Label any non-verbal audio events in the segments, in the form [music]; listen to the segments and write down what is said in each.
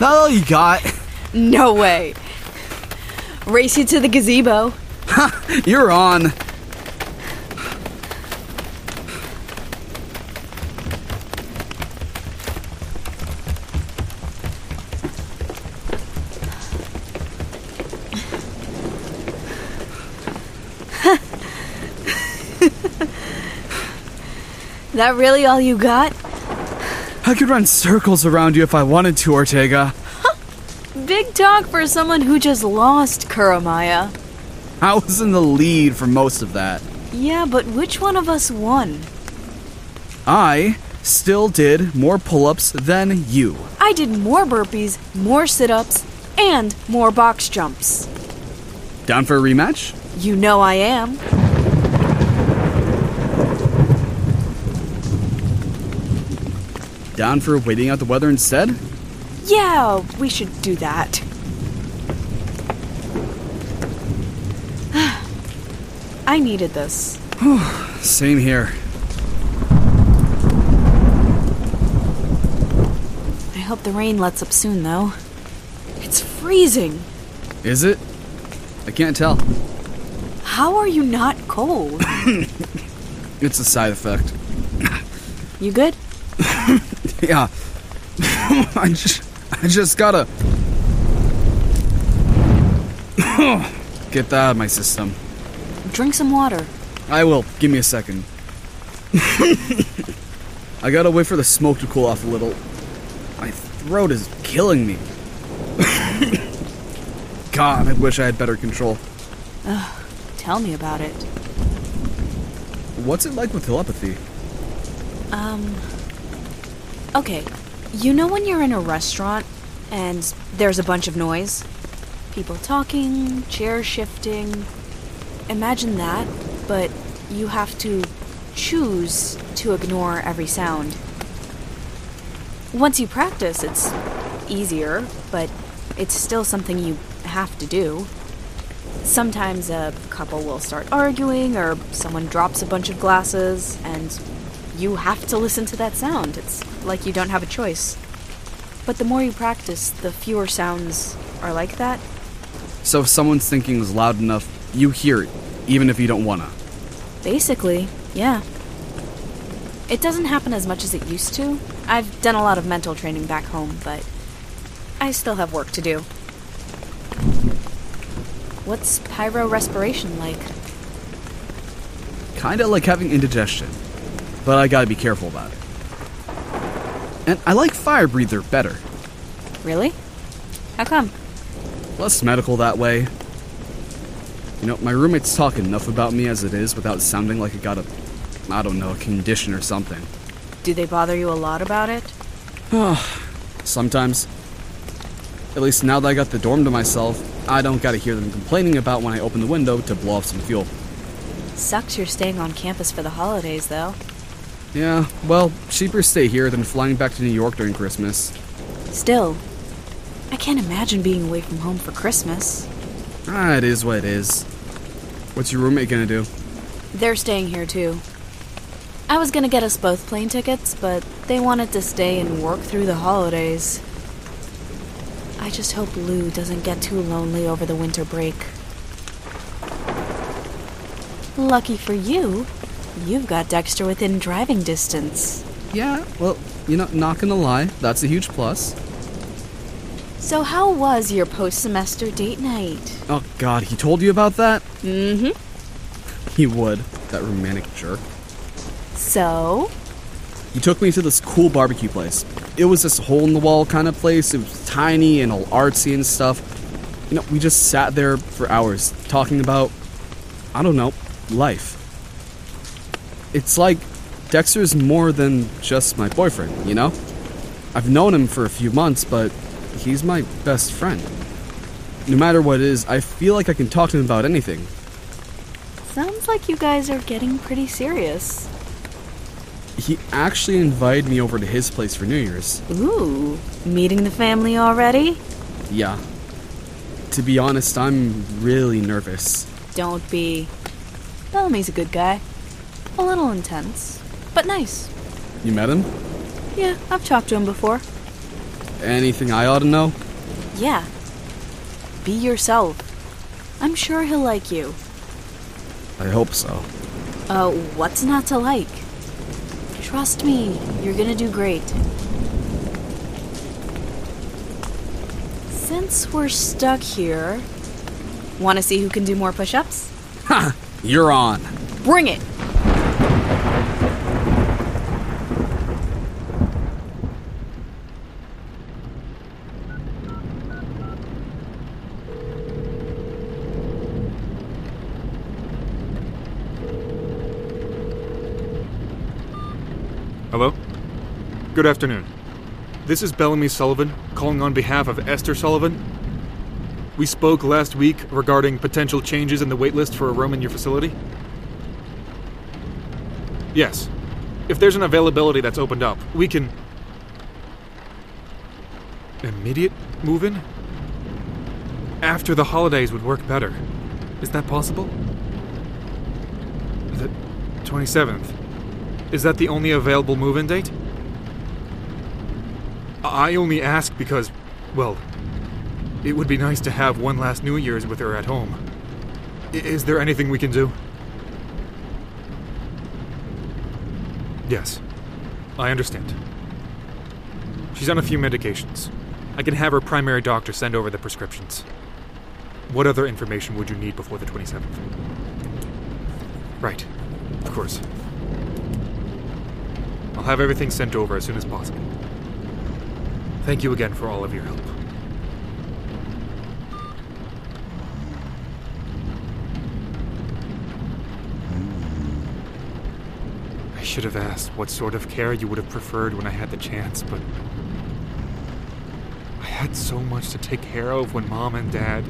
Not all you got. No way. Race you to the gazebo. You're on. [laughs] That really all you got? I could run circles around you if I wanted to, Ortega. [laughs] Big talk for someone who just lost Kuromaya. I was in the lead for most of that. Yeah, but which one of us won? I still did more pull ups than you. I did more burpees, more sit ups, and more box jumps. Down for a rematch? You know I am. Down for waiting out the weather instead? Yeah, we should do that. [sighs] I needed this. Same here. I hope the rain lets up soon, though. It's freezing. Is it? I can't tell. How are you not cold? [laughs] It's a side effect. You good? [laughs] Yeah. [laughs] I just I just gotta [sighs] get that out of my system. Drink some water. I will. Give me a second. [laughs] I gotta wait for the smoke to cool off a little. My throat is killing me. [laughs] God, I wish I had better control. Tell me about it. What's it like with telepathy? Um. Okay, you know when you're in a restaurant and there's a bunch of noise? People talking, chairs shifting. Imagine that, but you have to choose to ignore every sound. Once you practice, it's easier, but it's still something you have to do. Sometimes a couple will start arguing, or someone drops a bunch of glasses, and you have to listen to that sound. It's like you don't have a choice. But the more you practice, the fewer sounds are like that. So if someone's thinking is loud enough, you hear it, even if you don't wanna. Basically, yeah. It doesn't happen as much as it used to. I've done a lot of mental training back home, but I still have work to do. What's pyro respiration like? Kinda like having indigestion, but I gotta be careful about it. And I like fire breather better. Really? How come? Less medical that way. You know, my roommates talk enough about me as it is without sounding like I got a, I don't know, a condition or something. Do they bother you a lot about it? Ah, sometimes. At least now that I got the dorm to myself, I don't gotta hear them complaining about when I open the window to blow off some fuel. Sucks you're staying on campus for the holidays, though. Yeah, well, cheaper stay here than flying back to New York during Christmas. Still, I can't imagine being away from home for Christmas. Ah, it is what it is. What's your roommate gonna do? They're staying here too. I was gonna get us both plane tickets, but they wanted to stay and work through the holidays. I just hope Lou doesn't get too lonely over the winter break. Lucky for you, you've got Dexter within driving distance. Yeah, well, you know, not gonna lie, that's a huge plus. So, how was your post semester date night? Oh god, he told you about that? Mm hmm. [laughs] He would, that romantic jerk. So? He took me to this cool barbecue place. It was this hole in the wall kind of place. It was tiny and all artsy and stuff. You know, we just sat there for hours talking about, I don't know, life. It's like Dexter's more than just my boyfriend, you know? I've known him for a few months, but he's my best friend. No matter what it is, I feel like I can talk to him about anything. Sounds like you guys are getting pretty serious. He actually invited me over to his place for New Year's. Ooh, meeting the family already? Yeah. To be honest, I'm really nervous. Don't be. Bellamy's a good guy. A little intense, but nice. You met him? Yeah, I've talked to him before. Anything I ought to know? Yeah. Be yourself. I'm sure he'll like you. I hope so. Uh, what's not to like? Trust me, you're gonna do great. Since we're stuck here, wanna see who can do more push ups? Ha! You're on. Bring it! Hello? Good afternoon. This is Bellamy Sullivan, calling on behalf of Esther Sullivan. We spoke last week regarding potential changes in the waitlist for a room in your facility. Yes. If there's an availability that's opened up, we can. Immediate move in? After the holidays would work better. Is that possible? The 27th. Is that the only available move in date? I only ask because, well, it would be nice to have one last New Year's with her at home. Is there anything we can do? Yes, I understand. She's on a few medications. I can have her primary doctor send over the prescriptions. What other information would you need before the 27th? Right, of course. I'll have everything sent over as soon as possible. Thank you again for all of your help. I should have asked what sort of care you would have preferred when I had the chance, but. I had so much to take care of when mom and dad.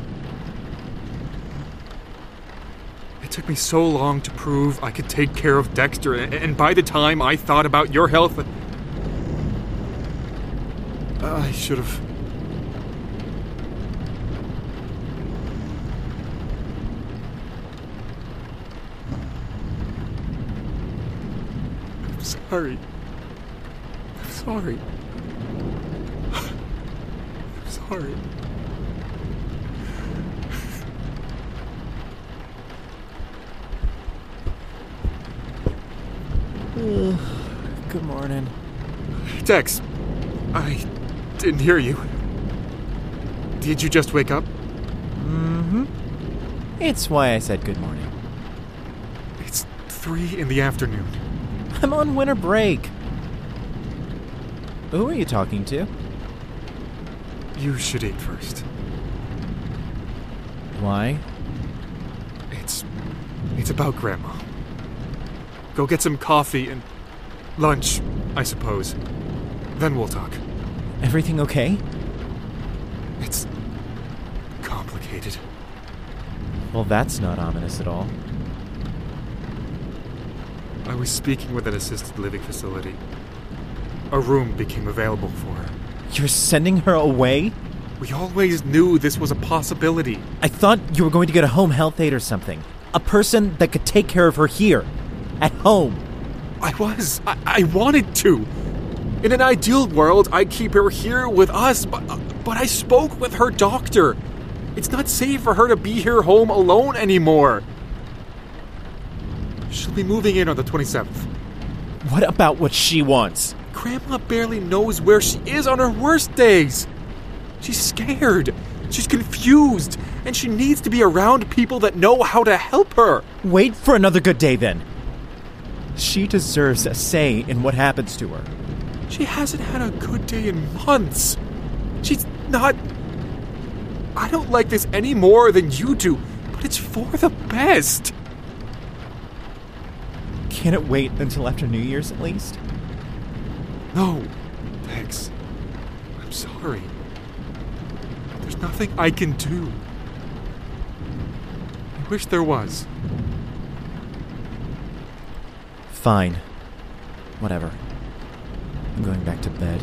It took me so long to prove I could take care of Dexter, and by the time I thought about your health. I should have. I'm sorry. I'm sorry. [sighs] I'm sorry. Good morning. Dex, I didn't hear you. Did you just wake up? Mm-hmm. It's why I said good morning. It's three in the afternoon. I'm on winter break. Who are you talking to? You should eat first. Why? It's. It's about Grandma. Go get some coffee and. lunch, I suppose. Then we'll talk. Everything okay? It's. complicated. Well, that's not ominous at all. I was speaking with an assisted living facility. A room became available for her. You're sending her away? We always knew this was a possibility. I thought you were going to get a home health aide or something. A person that could take care of her here. At home. I was. I, I wanted to. In an ideal world, I'd keep her here with us, but, but I spoke with her doctor. It's not safe for her to be here home alone anymore. She'll be moving in on the 27th. What about what she wants? Grandma barely knows where she is on her worst days. She's scared. She's confused. And she needs to be around people that know how to help her. Wait for another good day then. She deserves a say in what happens to her. She hasn't had a good day in months. She's not. I don't like this any more than you do, but it's for the best. Can it wait until after New Year's at least? No, thanks. I'm sorry. There's nothing I can do. I wish there was. Fine. Whatever. I'm going back to bed.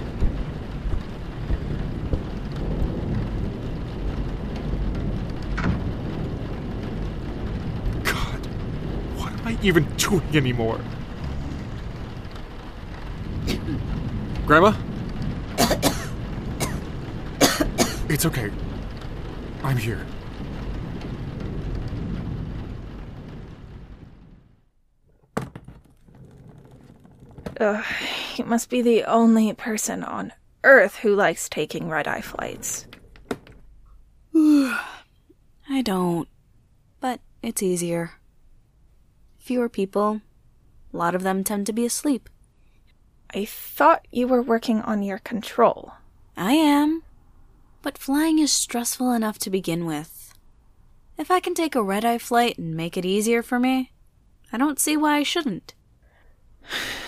God, what am I even doing anymore? Grandma? [coughs] It's okay. I'm here. Ugh, you must be the only person on Earth who likes taking red eye flights. [sighs] I don't. But it's easier. Fewer people. A lot of them tend to be asleep. I thought you were working on your control. I am. But flying is stressful enough to begin with. If I can take a red eye flight and make it easier for me, I don't see why I shouldn't. [sighs]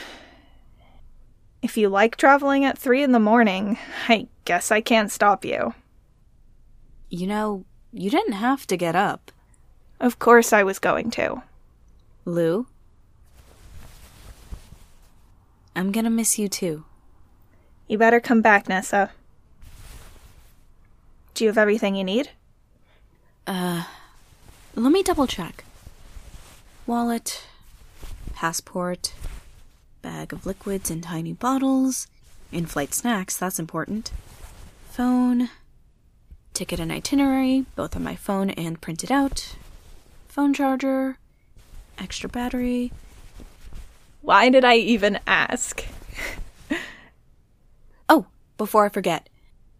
If you like traveling at 3 in the morning, I guess I can't stop you. You know, you didn't have to get up. Of course I was going to. Lou? I'm gonna miss you too. You better come back, Nessa. Do you have everything you need? Uh, let me double check. Wallet, passport, bag of liquids in tiny bottles, in flight snacks, that's important. Phone, ticket and itinerary, both on my phone and printed out. Phone charger, extra battery. Why did I even ask? [laughs] Oh, before I forget,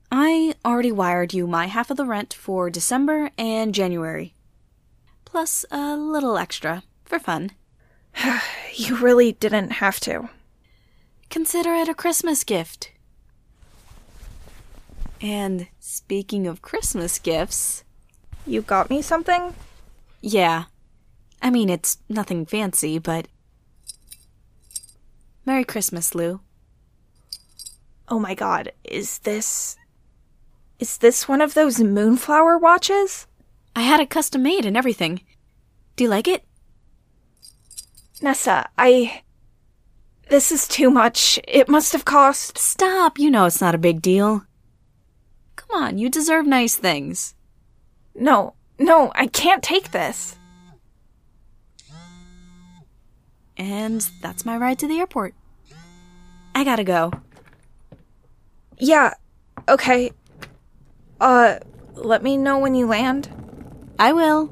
I already wired you my half of the rent for December and January. Plus a little extra for fun. [sighs] You really didn't have to. Consider it a Christmas gift. And speaking of Christmas gifts, You got me something? yeah. I mean, it's nothing fancy, but. Merry Christmas, Lou. Oh my god, is this. Is this one of those moonflower watches? I had it custom made and everything. Do you like it? Nessa, I. This is too much. It must have cost. Stop, you know it's not a big deal. Come on, you deserve nice things. No, no, I can't take this. And that's my ride to the airport. I gotta go. Yeah, okay. Uh, let me know when you land. I will.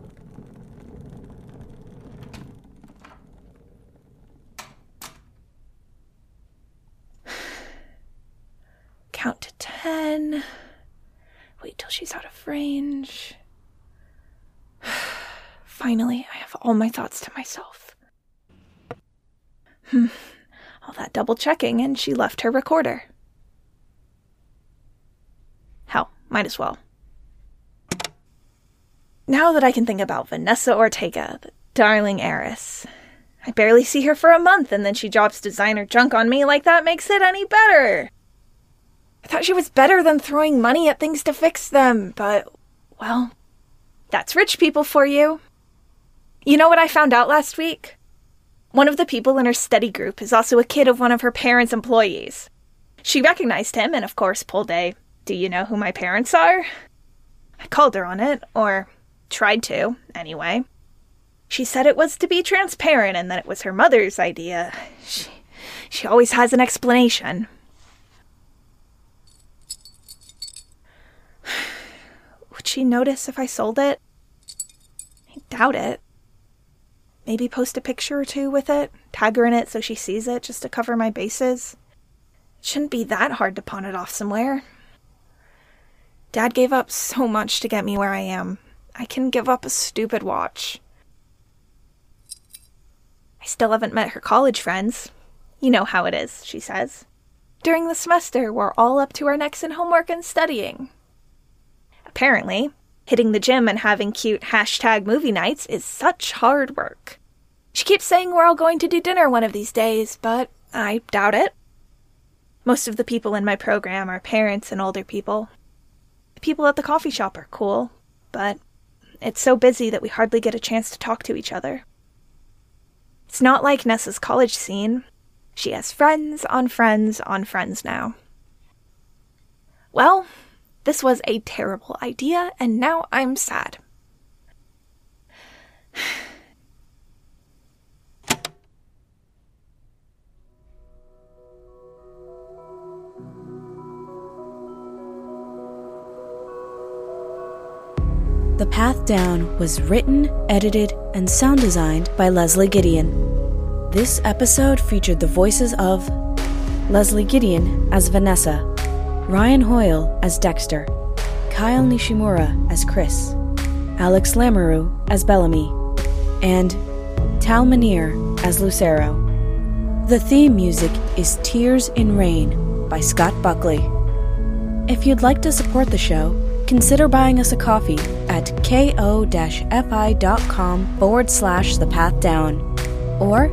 Count to ten. Wait till she's out of range. [sighs] Finally, I have all my thoughts to myself. Hmm. All that double checking, and she left her recorder. Hell, might as well. Now that I can think about Vanessa Ortega, the darling heiress. I barely see her for a month, and then she drops designer junk on me like that makes it any better. Thought she was better than throwing money at things to fix them, but, well, that's rich people for you. You know what I found out last week? One of the people in her study group is also a kid of one of her parents' employees. She recognized him and, of course, pulled a, Do you know who my parents are? I called her on it, or tried to, anyway. She said it was to be transparent and that it was her mother's idea. She, she always has an explanation. She notice if I sold it? I doubt it. Maybe post a picture or two with it, tag her in it so she sees it just to cover my bases. It shouldn't be that hard to pawn it off somewhere. Dad gave up so much to get me where I am. I can give up a stupid watch. I still haven't met her college friends. You know how it is, she says. During the semester, we're all up to our necks in homework and studying. Apparently, hitting the gym and having cute hashtag movie nights is such hard work. She keeps saying we're all going to do dinner one of these days, but I doubt it. Most of the people in my program are parents and older people. The people at the coffee shop are cool, but it's so busy that we hardly get a chance to talk to each other. It's not like Nessa's college scene. She has friends on friends on friends now. Well, this was a terrible idea, and now I'm sad. The Path Down was written, edited, and sound designed by Leslie Gideon. This episode featured the voices of Leslie Gideon as Vanessa, Ryan Hoyle as Dexter, Kyle Nishimura as Chris, Alex Lamoureux as Bellamy, and Tal Minear as Lucero. The theme music is Tears in Rain by Scott Buckley. If you'd like to support the show, consider buying us a coffee at ko-fi.com forward slash the path down. Or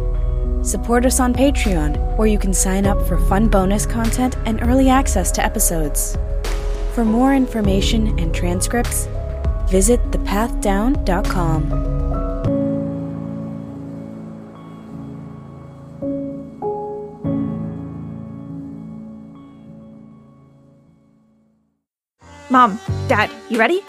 support us on Patreon, where you can sign up for fun bonus content and early access to episodes. For more information and transcripts, visit thepathdown.com. Mom, Dad, you ready?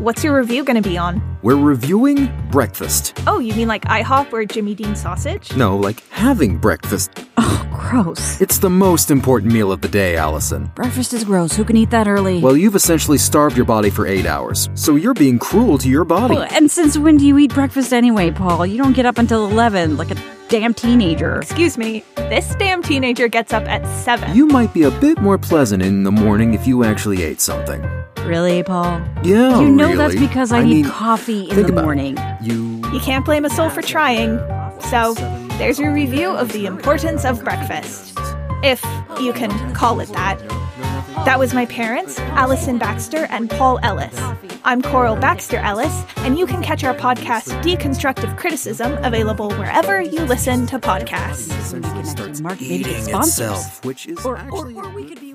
What's your review gonna be on? We're reviewing breakfast. Oh, you mean like IHOP or Jimmy Dean sausage? No, like having breakfast. Oh, Gross. It's the most important meal of the day, Allison. Breakfast is gross. Who can eat that early? Well, you've essentially starved your body for eight hours, so you're being cruel to your body. Well, and since when do you eat breakfast anyway, Paul? You don't get up until 11 like a damn teenager. Excuse me, this damn teenager gets up at 7. You might be a bit more pleasant in the morning if you actually ate something. Really, Paul? Yeah, You know really. that's because I, I need mean, coffee in think the about it. morning. You. You can't blame a soul for trying. So, there's your review of the importance of breakfast. If you can call it that. That was my parents, Allison Baxter and Paul Ellis. I'm Coral Baxter Ellis, and you can catch our podcast Deconstructive Criticism available wherever you listen to podcasts. Maybe get, market, maybe Eating sponsors. itself, which is Or, or, actually or we could be